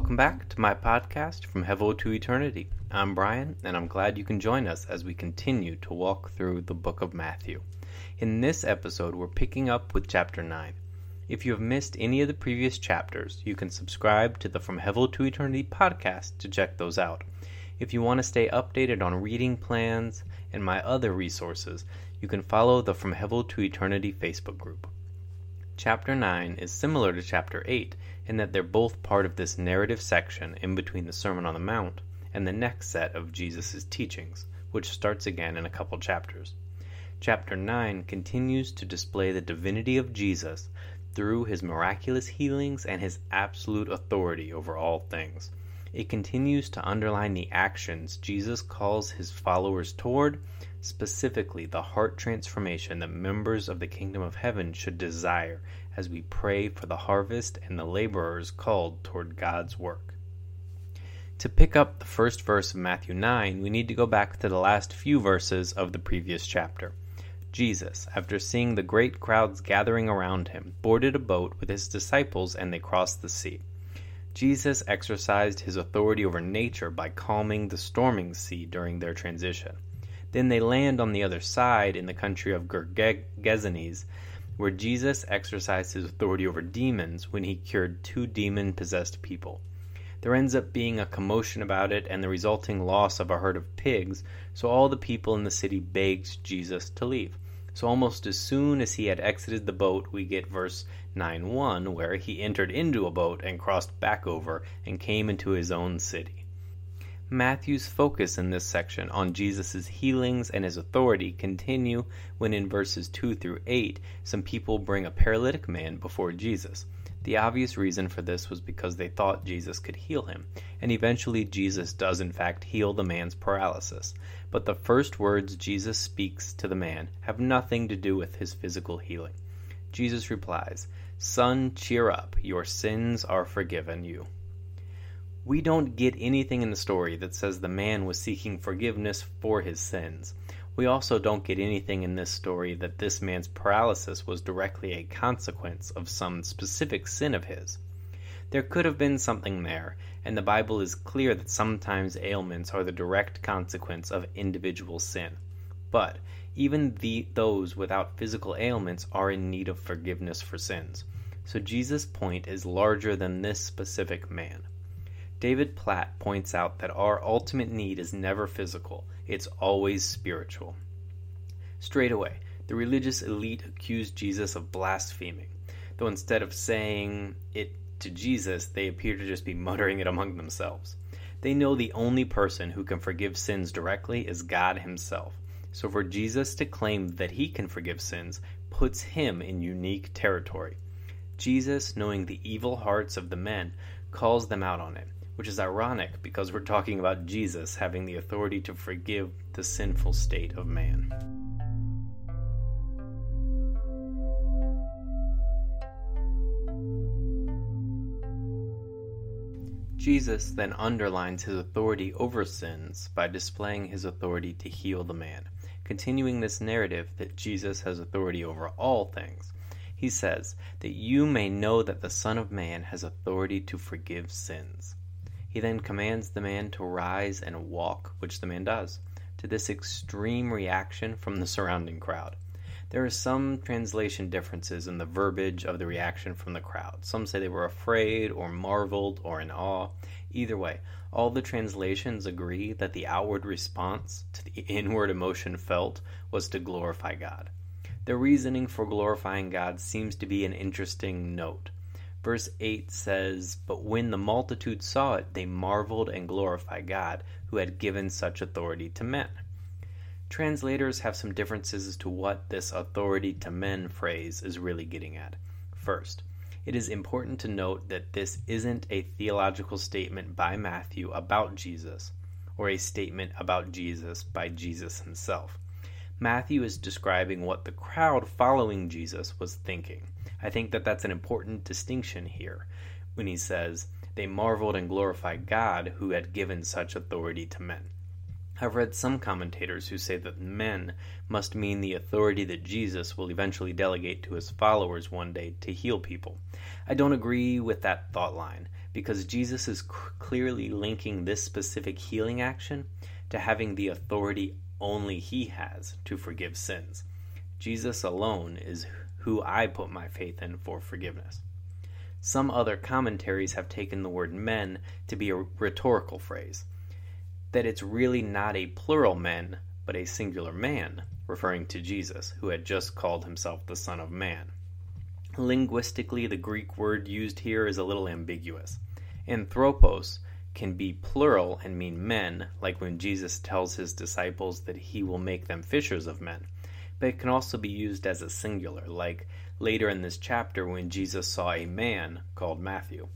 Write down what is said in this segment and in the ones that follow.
Welcome back to my podcast from Hevel to Eternity. I'm Brian, and I'm glad you can join us as we continue to walk through the book of Matthew. In this episode, we're picking up with chapter 9. If you have missed any of the previous chapters, you can subscribe to the From Hevel to Eternity podcast to check those out. If you want to stay updated on reading plans and my other resources, you can follow the From Hevel to Eternity Facebook group. Chapter 9 is similar to chapter 8 in that they're both part of this narrative section in between the Sermon on the Mount and the next set of Jesus' teachings, which starts again in a couple chapters. Chapter 9 continues to display the divinity of Jesus through his miraculous healings and his absolute authority over all things. It continues to underline the actions Jesus calls his followers toward, specifically the heart transformation that members of the kingdom of heaven should desire as we pray for the harvest and the laborers called toward God's work. To pick up the first verse of Matthew 9, we need to go back to the last few verses of the previous chapter. Jesus, after seeing the great crowds gathering around him, boarded a boat with his disciples and they crossed the sea. Jesus exercised his authority over nature by calming the storming sea during their transition. Then they land on the other side in the country of Gergesenes, where Jesus exercised his authority over demons when he cured two demon possessed people. There ends up being a commotion about it and the resulting loss of a herd of pigs, so all the people in the city begged Jesus to leave. So almost as soon as he had exited the boat, we get verse 9 1, where he entered into a boat and crossed back over and came into his own city. Matthew's focus in this section on Jesus' healings and his authority continue when in verses 2 through 8 some people bring a paralytic man before Jesus. The obvious reason for this was because they thought Jesus could heal him, and eventually Jesus does in fact heal the man's paralysis. But the first words Jesus speaks to the man have nothing to do with his physical healing. Jesus replies, Son, cheer up, your sins are forgiven you. We don't get anything in the story that says the man was seeking forgiveness for his sins. We also don't get anything in this story that this man's paralysis was directly a consequence of some specific sin of his. There could have been something there, and the Bible is clear that sometimes ailments are the direct consequence of individual sin. But even the, those without physical ailments are in need of forgiveness for sins. So Jesus' point is larger than this specific man. David Platt points out that our ultimate need is never physical, it's always spiritual. Straight away, the religious elite accused Jesus of blaspheming, though instead of saying it to Jesus, they appear to just be muttering it among themselves. They know the only person who can forgive sins directly is God Himself. So for Jesus to claim that He can forgive sins puts Him in unique territory. Jesus, knowing the evil hearts of the men, calls them out on it which is ironic because we're talking about Jesus having the authority to forgive the sinful state of man. Jesus then underlines his authority over sins by displaying his authority to heal the man, continuing this narrative that Jesus has authority over all things. He says, That you may know that the Son of Man has authority to forgive sins. He then commands the man to rise and walk, which the man does, to this extreme reaction from the surrounding crowd. There are some translation differences in the verbiage of the reaction from the crowd. Some say they were afraid, or marveled, or in awe. Either way, all the translations agree that the outward response to the inward emotion felt was to glorify God. The reasoning for glorifying God seems to be an interesting note. Verse 8 says, But when the multitude saw it, they marveled and glorified God, who had given such authority to men. Translators have some differences as to what this authority to men phrase is really getting at. First, it is important to note that this isn't a theological statement by Matthew about Jesus, or a statement about Jesus by Jesus himself. Matthew is describing what the crowd following Jesus was thinking. I think that that's an important distinction here when he says, They marveled and glorified God who had given such authority to men. I've read some commentators who say that men must mean the authority that Jesus will eventually delegate to his followers one day to heal people. I don't agree with that thought line, because Jesus is clearly linking this specific healing action to having the authority only he has to forgive sins. Jesus alone is who I put my faith in for forgiveness. Some other commentaries have taken the word men to be a rhetorical phrase, that it's really not a plural men, but a singular man, referring to Jesus, who had just called himself the Son of Man. Linguistically, the Greek word used here is a little ambiguous. Anthropos can be plural and mean men, like when Jesus tells his disciples that he will make them fishers of men. But it can also be used as a singular, like later in this chapter when Jesus saw a man called Matthew.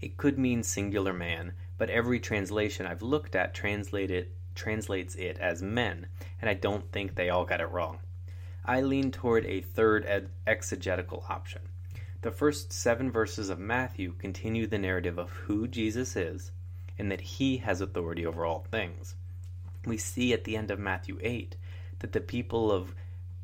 It could mean singular man, but every translation I've looked at translated, translates it as men, and I don't think they all got it wrong. I lean toward a third exegetical option. The first seven verses of Matthew continue the narrative of who Jesus is and that he has authority over all things. We see at the end of Matthew 8 that the people of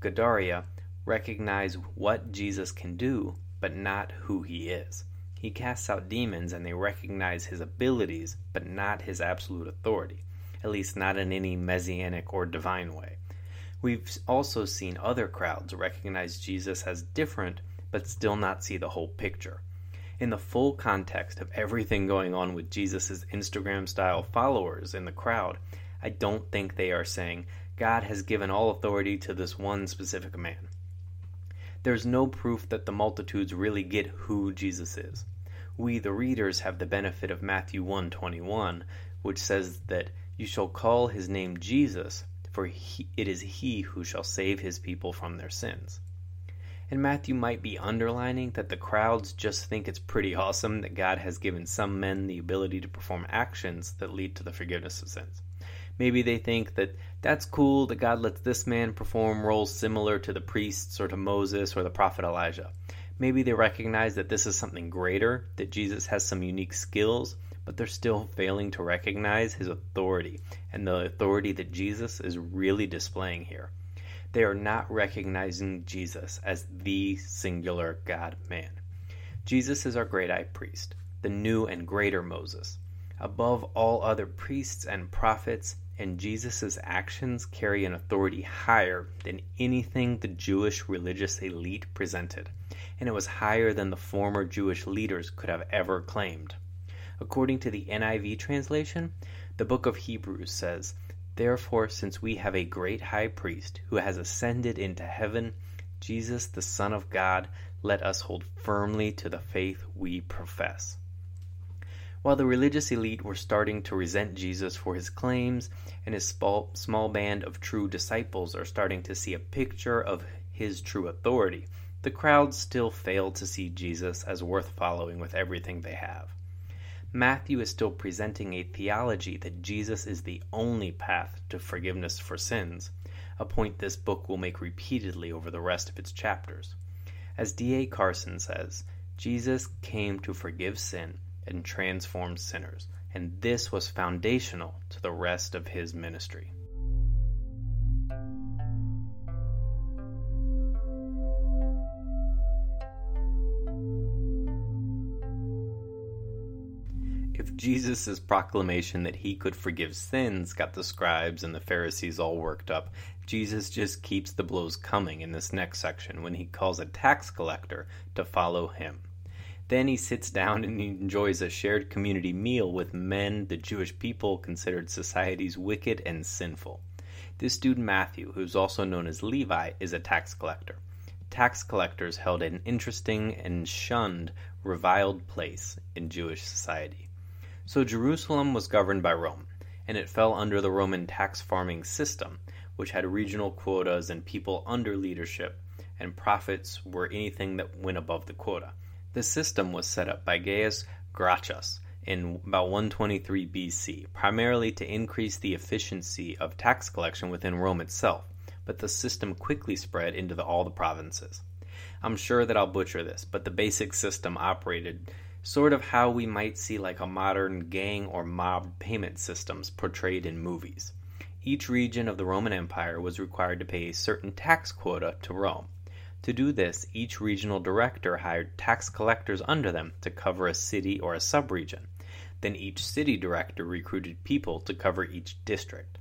Gadara recognize what Jesus can do, but not who he is. He casts out demons and they recognize his abilities, but not his absolute authority, at least not in any messianic or divine way. We've also seen other crowds recognize Jesus as different, but still not see the whole picture in the full context of everything going on with Jesus' Instagram style followers in the crowd, I don't think they are saying God has given all authority to this one specific man. There's no proof that the multitudes really get who Jesus is. We the readers have the benefit of Matthew 1:21, which says that you shall call his name Jesus, for he, it is he who shall save his people from their sins and Matthew might be underlining that the crowds just think it's pretty awesome that God has given some men the ability to perform actions that lead to the forgiveness of sins. Maybe they think that that's cool that God lets this man perform roles similar to the priests or to Moses or the prophet Elijah. Maybe they recognize that this is something greater, that Jesus has some unique skills, but they're still failing to recognize his authority and the authority that Jesus is really displaying here. They are not recognizing Jesus as the singular God man. Jesus is our great high priest, the new and greater Moses. Above all other priests and prophets, and Jesus' actions carry an authority higher than anything the Jewish religious elite presented, and it was higher than the former Jewish leaders could have ever claimed. According to the NIV translation, the book of Hebrews says, Therefore, since we have a great high priest who has ascended into heaven, Jesus, the Son of God, let us hold firmly to the faith we profess. While the religious elite were starting to resent Jesus for his claims, and his small band of true disciples are starting to see a picture of his true authority, the crowds still fail to see Jesus as worth following with everything they have. Matthew is still presenting a theology that Jesus is the only path to forgiveness for sins, a point this book will make repeatedly over the rest of its chapters. As D.A. Carson says, Jesus came to forgive sin and transform sinners, and this was foundational to the rest of his ministry. Jesus' proclamation that he could forgive sins got the scribes and the Pharisees all worked up, Jesus just keeps the blows coming in this next section when he calls a tax collector to follow him. Then he sits down and he enjoys a shared community meal with men the Jewish people considered society's wicked and sinful. This dude Matthew, who's also known as Levi, is a tax collector. Tax collectors held an interesting and shunned, reviled place in Jewish society. So Jerusalem was governed by Rome, and it fell under the Roman tax farming system, which had regional quotas and people under leadership, and profits were anything that went above the quota. The system was set up by Gaius Gracchus in about 123 BC, primarily to increase the efficiency of tax collection within Rome itself, but the system quickly spread into the, all the provinces. I'm sure that I'll butcher this, but the basic system operated sort of how we might see like a modern gang or mob payment systems portrayed in movies. Each region of the Roman Empire was required to pay a certain tax quota to Rome. To do this, each regional director hired tax collectors under them to cover a city or a subregion. Then each city director recruited people to cover each district.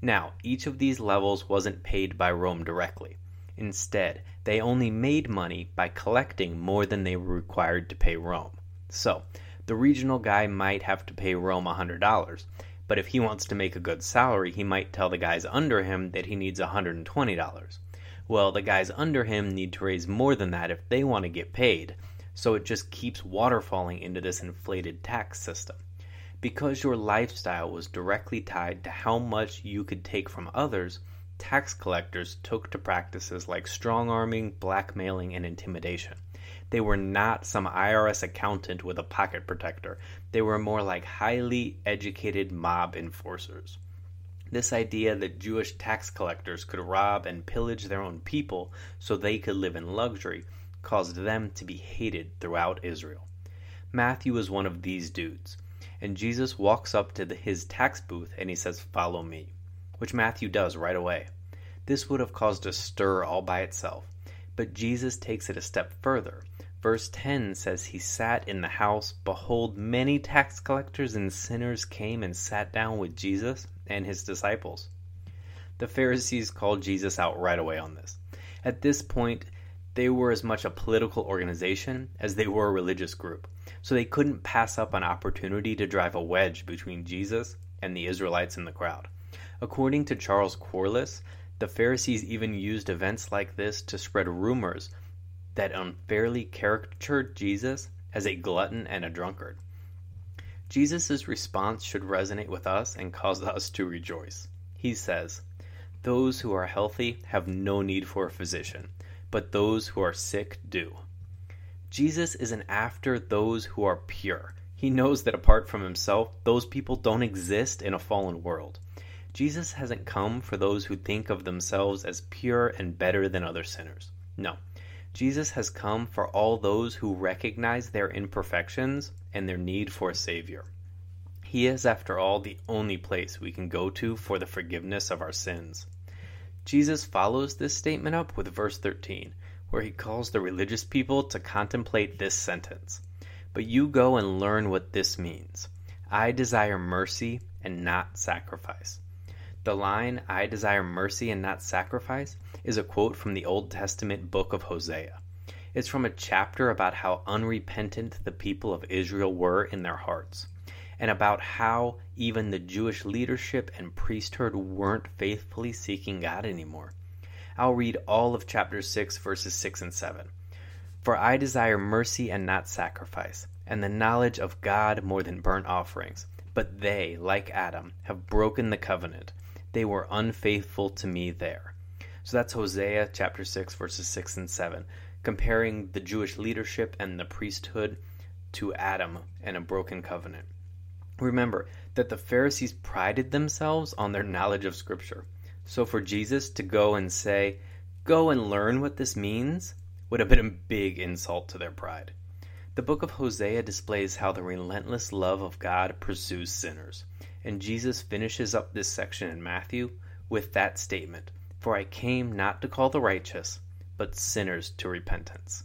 Now, each of these levels wasn't paid by Rome directly. Instead, they only made money by collecting more than they were required to pay Rome. So, the regional guy might have to pay Rome $100, but if he wants to make a good salary, he might tell the guys under him that he needs $120. Well, the guys under him need to raise more than that if they want to get paid, so it just keeps waterfalling into this inflated tax system. Because your lifestyle was directly tied to how much you could take from others, tax collectors took to practices like strong arming, blackmailing, and intimidation. They were not some IRS accountant with a pocket protector. They were more like highly educated mob enforcers. This idea that Jewish tax collectors could rob and pillage their own people so they could live in luxury caused them to be hated throughout Israel. Matthew is one of these dudes, and Jesus walks up to the, his tax booth and he says, Follow me, which Matthew does right away. This would have caused a stir all by itself, but Jesus takes it a step further. Verse 10 says, He sat in the house. Behold, many tax collectors and sinners came and sat down with Jesus and his disciples. The Pharisees called Jesus out right away on this. At this point, they were as much a political organization as they were a religious group, so they couldn't pass up an opportunity to drive a wedge between Jesus and the Israelites in the crowd. According to Charles Quarles, the Pharisees even used events like this to spread rumors that unfairly caricatured Jesus as a glutton and a drunkard. Jesus' response should resonate with us and cause us to rejoice. He says, Those who are healthy have no need for a physician, but those who are sick do. Jesus isn't after those who are pure. He knows that apart from himself, those people don't exist in a fallen world. Jesus hasn't come for those who think of themselves as pure and better than other sinners. No. Jesus has come for all those who recognize their imperfections and their need for a Savior. He is, after all, the only place we can go to for the forgiveness of our sins. Jesus follows this statement up with verse 13, where he calls the religious people to contemplate this sentence. But you go and learn what this means. I desire mercy and not sacrifice. The line, I desire mercy and not sacrifice, is a quote from the Old Testament book of Hosea. It's from a chapter about how unrepentant the people of Israel were in their hearts and about how even the Jewish leadership and priesthood weren't faithfully seeking God anymore. I'll read all of chapter 6, verses 6 and 7. For I desire mercy and not sacrifice, and the knowledge of God more than burnt offerings. But they, like Adam, have broken the covenant. They were unfaithful to me there. So that's Hosea chapter 6, verses 6 and 7, comparing the Jewish leadership and the priesthood to Adam and a broken covenant. Remember that the Pharisees prided themselves on their knowledge of Scripture. So for Jesus to go and say, Go and learn what this means, would have been a big insult to their pride. The book of Hosea displays how the relentless love of God pursues sinners. And Jesus finishes up this section in Matthew with that statement For I came not to call the righteous, but sinners to repentance.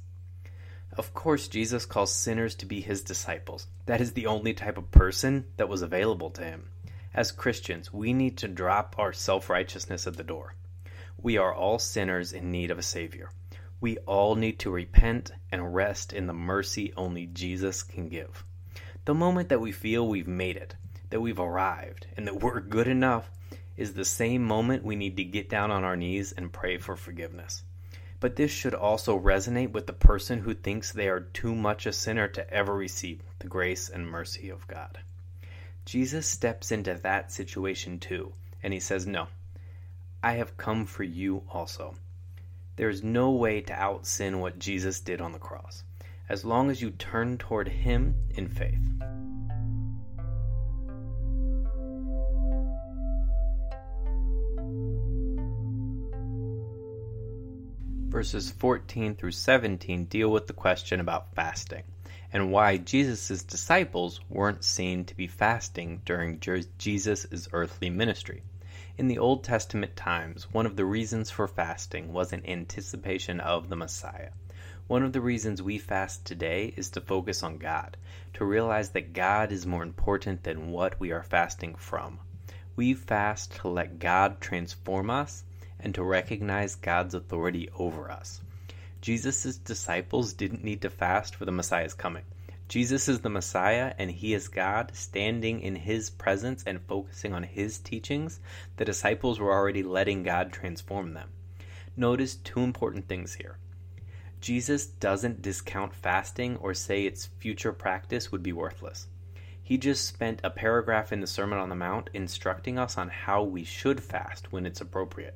Of course, Jesus calls sinners to be his disciples. That is the only type of person that was available to him. As Christians, we need to drop our self righteousness at the door. We are all sinners in need of a Savior. We all need to repent and rest in the mercy only Jesus can give. The moment that we feel we've made it, that we've arrived, and that we're good enough is the same moment we need to get down on our knees and pray for forgiveness. But this should also resonate with the person who thinks they are too much a sinner to ever receive the grace and mercy of God. Jesus steps into that situation too, and he says, No, I have come for you also. There is no way to out sin what Jesus did on the cross, as long as you turn toward him in faith. Verses 14 through 17 deal with the question about fasting and why Jesus' disciples weren't seen to be fasting during Jesus' earthly ministry. In the Old Testament times, one of the reasons for fasting was in anticipation of the Messiah. One of the reasons we fast today is to focus on God, to realize that God is more important than what we are fasting from. We fast to let God transform us and to recognize God's authority over us. Jesus' disciples didn't need to fast for the Messiah's coming. Jesus is the Messiah and he is God, standing in his presence and focusing on his teachings. The disciples were already letting God transform them. Notice two important things here. Jesus doesn't discount fasting or say its future practice would be worthless. He just spent a paragraph in the Sermon on the Mount instructing us on how we should fast when it's appropriate.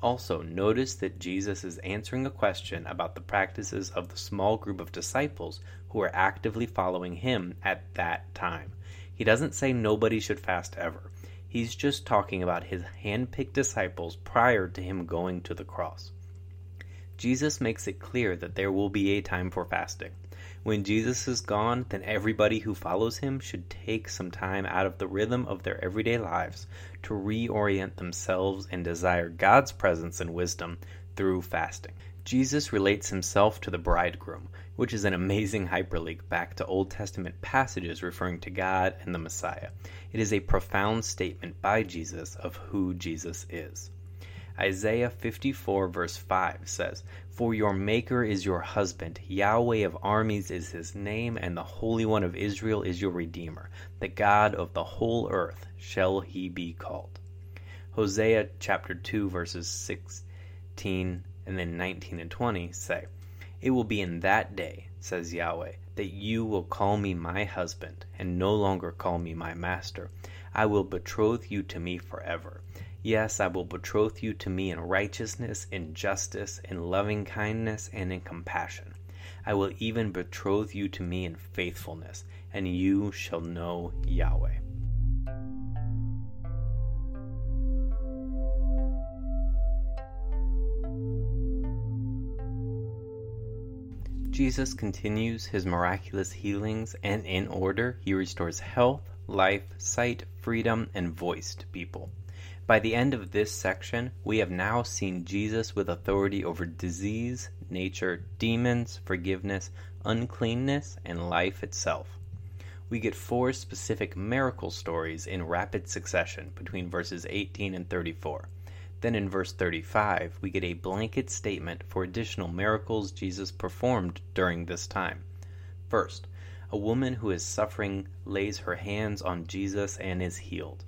Also, notice that Jesus is answering a question about the practices of the small group of disciples who are actively following him at that time. He doesn't say nobody should fast ever. He's just talking about his hand-picked disciples prior to him going to the cross. Jesus makes it clear that there will be a time for fasting. When Jesus is gone, then everybody who follows him should take some time out of the rhythm of their everyday lives to reorient themselves and desire God's presence and wisdom through fasting. Jesus relates himself to the bridegroom, which is an amazing hyperlink back to Old Testament passages referring to God and the Messiah. It is a profound statement by Jesus of who Jesus is. Isaiah 54, verse 5 says, For your Maker is your husband, Yahweh of armies is his name, and the Holy One of Israel is your Redeemer. The God of the whole earth shall he be called. Hosea chapter 2, verses 16 and then 19 and 20 say, It will be in that day, says Yahweh, that you will call me my husband, and no longer call me my master. I will betroth you to me forever. Yes, I will betroth you to me in righteousness, in justice, in loving kindness, and in compassion. I will even betroth you to me in faithfulness, and you shall know Yahweh. Jesus continues his miraculous healings, and in order, he restores health, life, sight, freedom, and voice to people. By the end of this section, we have now seen Jesus with authority over disease, nature, demons, forgiveness, uncleanness, and life itself. We get four specific miracle stories in rapid succession between verses 18 and 34. Then in verse 35, we get a blanket statement for additional miracles Jesus performed during this time. First, a woman who is suffering lays her hands on Jesus and is healed.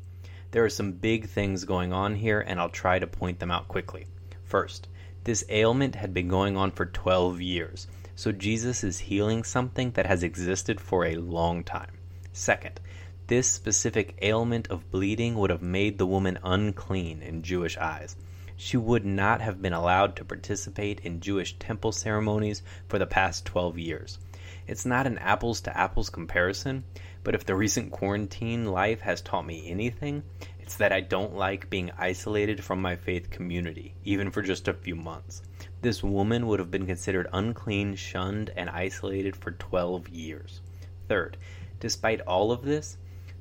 There are some big things going on here, and I'll try to point them out quickly. First, this ailment had been going on for 12 years, so Jesus is healing something that has existed for a long time. Second, this specific ailment of bleeding would have made the woman unclean in Jewish eyes. She would not have been allowed to participate in Jewish temple ceremonies for the past 12 years. It's not an apples to apples comparison, but if the recent quarantine life has taught me anything, it's that I don't like being isolated from my faith community, even for just a few months. This woman would have been considered unclean, shunned, and isolated for 12 years. Third, despite all of this,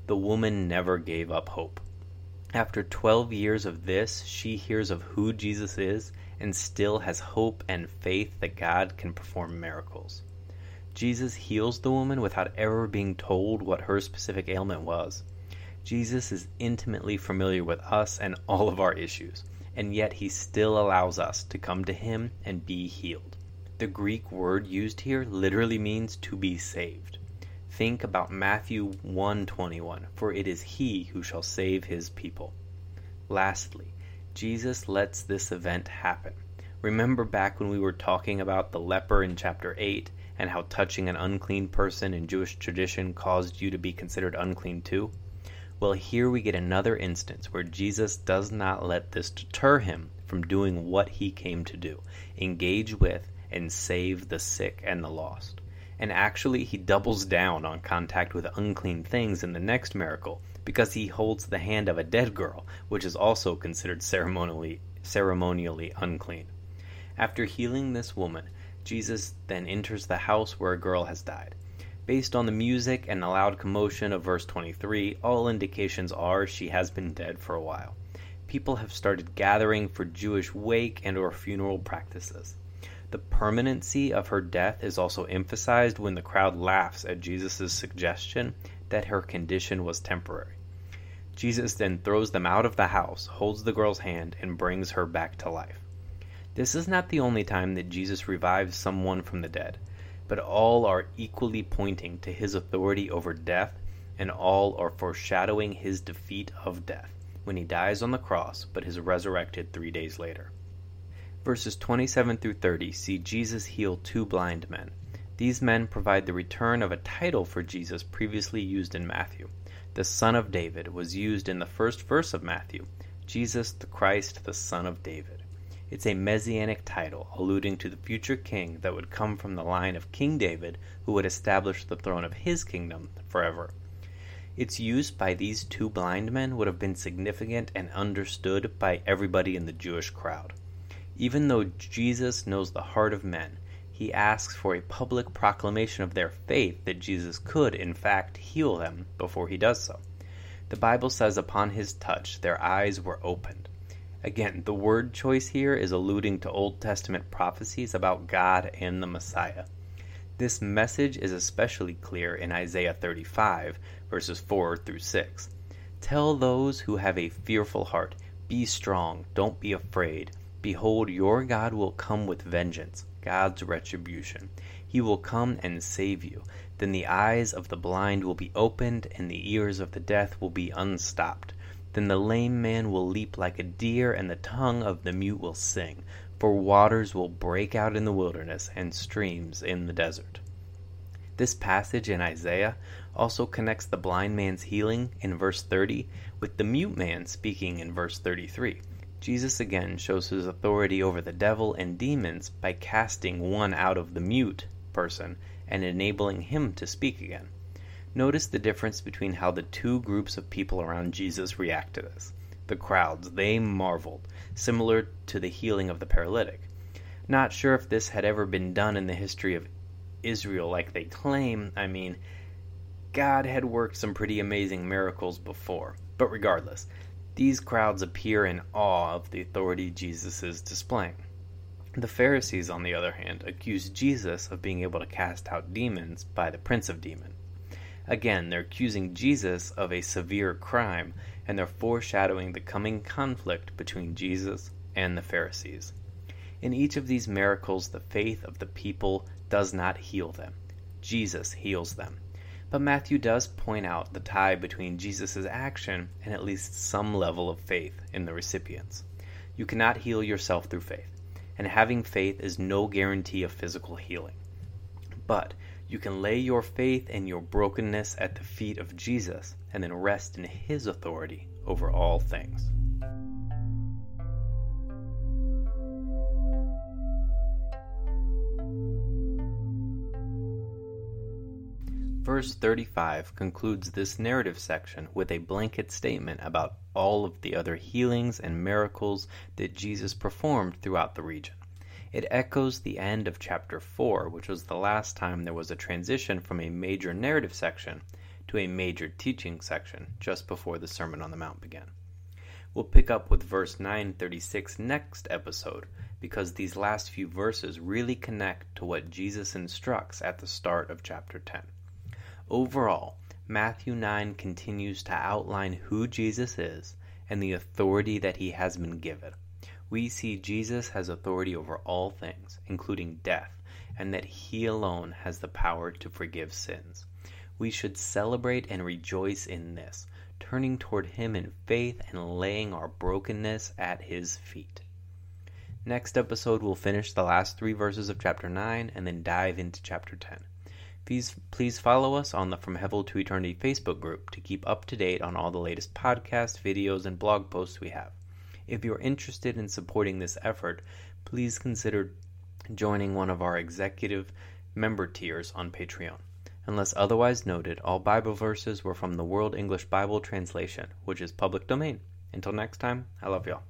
the woman never gave up hope. After 12 years of this, she hears of who Jesus is and still has hope and faith that God can perform miracles. Jesus heals the woman without ever being told what her specific ailment was. Jesus is intimately familiar with us and all of our issues, and yet he still allows us to come to him and be healed. The Greek word used here literally means to be saved. Think about Matthew 1:21, for it is he who shall save his people. Lastly, Jesus lets this event happen. Remember back when we were talking about the leper in chapter 8 and how touching an unclean person in Jewish tradition caused you to be considered unclean too? Well, here we get another instance where Jesus does not let this deter him from doing what he came to do engage with and save the sick and the lost. And actually, he doubles down on contact with unclean things in the next miracle because he holds the hand of a dead girl, which is also considered ceremonially, ceremonially unclean. After healing this woman, Jesus then enters the house where a girl has died. Based on the music and the loud commotion of verse 23, all indications are she has been dead for a while. people have started gathering for Jewish wake and or funeral practices. The permanency of her death is also emphasized when the crowd laughs at Jesus' suggestion that her condition was temporary. Jesus then throws them out of the house, holds the girl's hand, and brings her back to life. This is not the only time that Jesus revives someone from the dead, but all are equally pointing to his authority over death, and all are foreshadowing his defeat of death when he dies on the cross but is resurrected three days later. Verses 27 through 30 see Jesus heal two blind men. These men provide the return of a title for Jesus previously used in Matthew. The Son of David was used in the first verse of Matthew Jesus the Christ, the Son of David. It's a messianic title, alluding to the future king that would come from the line of King David, who would establish the throne of his kingdom forever. Its use by these two blind men would have been significant and understood by everybody in the Jewish crowd. Even though Jesus knows the heart of men, he asks for a public proclamation of their faith that Jesus could, in fact, heal them before he does so. The Bible says, upon his touch, their eyes were opened. Again, the word choice here is alluding to Old Testament prophecies about God and the Messiah. This message is especially clear in Isaiah 35, verses 4 through 6. Tell those who have a fearful heart, Be strong, don't be afraid. Behold, your God will come with vengeance, God's retribution. He will come and save you. Then the eyes of the blind will be opened, and the ears of the deaf will be unstopped. Then the lame man will leap like a deer, and the tongue of the mute will sing. For waters will break out in the wilderness, and streams in the desert. This passage in Isaiah also connects the blind man's healing in verse 30 with the mute man speaking in verse 33. Jesus again shows his authority over the devil and demons by casting one out of the mute person and enabling him to speak again. Notice the difference between how the two groups of people around Jesus react to this. The crowds, they marveled, similar to the healing of the paralytic. Not sure if this had ever been done in the history of Israel like they claim. I mean, God had worked some pretty amazing miracles before. But regardless, these crowds appear in awe of the authority Jesus is displaying. The Pharisees, on the other hand, accuse Jesus of being able to cast out demons by the prince of demons. Again, they're accusing Jesus of a severe crime, and they're foreshadowing the coming conflict between Jesus and the Pharisees. In each of these miracles, the faith of the people does not heal them. Jesus heals them. But Matthew does point out the tie between Jesus' action and at least some level of faith in the recipients. You cannot heal yourself through faith, and having faith is no guarantee of physical healing. But you can lay your faith and your brokenness at the feet of Jesus and then rest in His authority over all things. Verse 35 concludes this narrative section with a blanket statement about all of the other healings and miracles that Jesus performed throughout the region. It echoes the end of chapter 4, which was the last time there was a transition from a major narrative section to a major teaching section just before the Sermon on the Mount began. We'll pick up with verse 936 next episode because these last few verses really connect to what Jesus instructs at the start of chapter 10. Overall, Matthew 9 continues to outline who Jesus is and the authority that he has been given. We see Jesus has authority over all things, including death, and that he alone has the power to forgive sins. We should celebrate and rejoice in this, turning toward him in faith and laying our brokenness at his feet. Next episode, we'll finish the last three verses of chapter 9 and then dive into chapter 10. Please, please follow us on the From Hevel to Eternity Facebook group to keep up to date on all the latest podcasts, videos, and blog posts we have. If you're interested in supporting this effort, please consider joining one of our executive member tiers on Patreon. Unless otherwise noted, all Bible verses were from the World English Bible Translation, which is public domain. Until next time, I love y'all.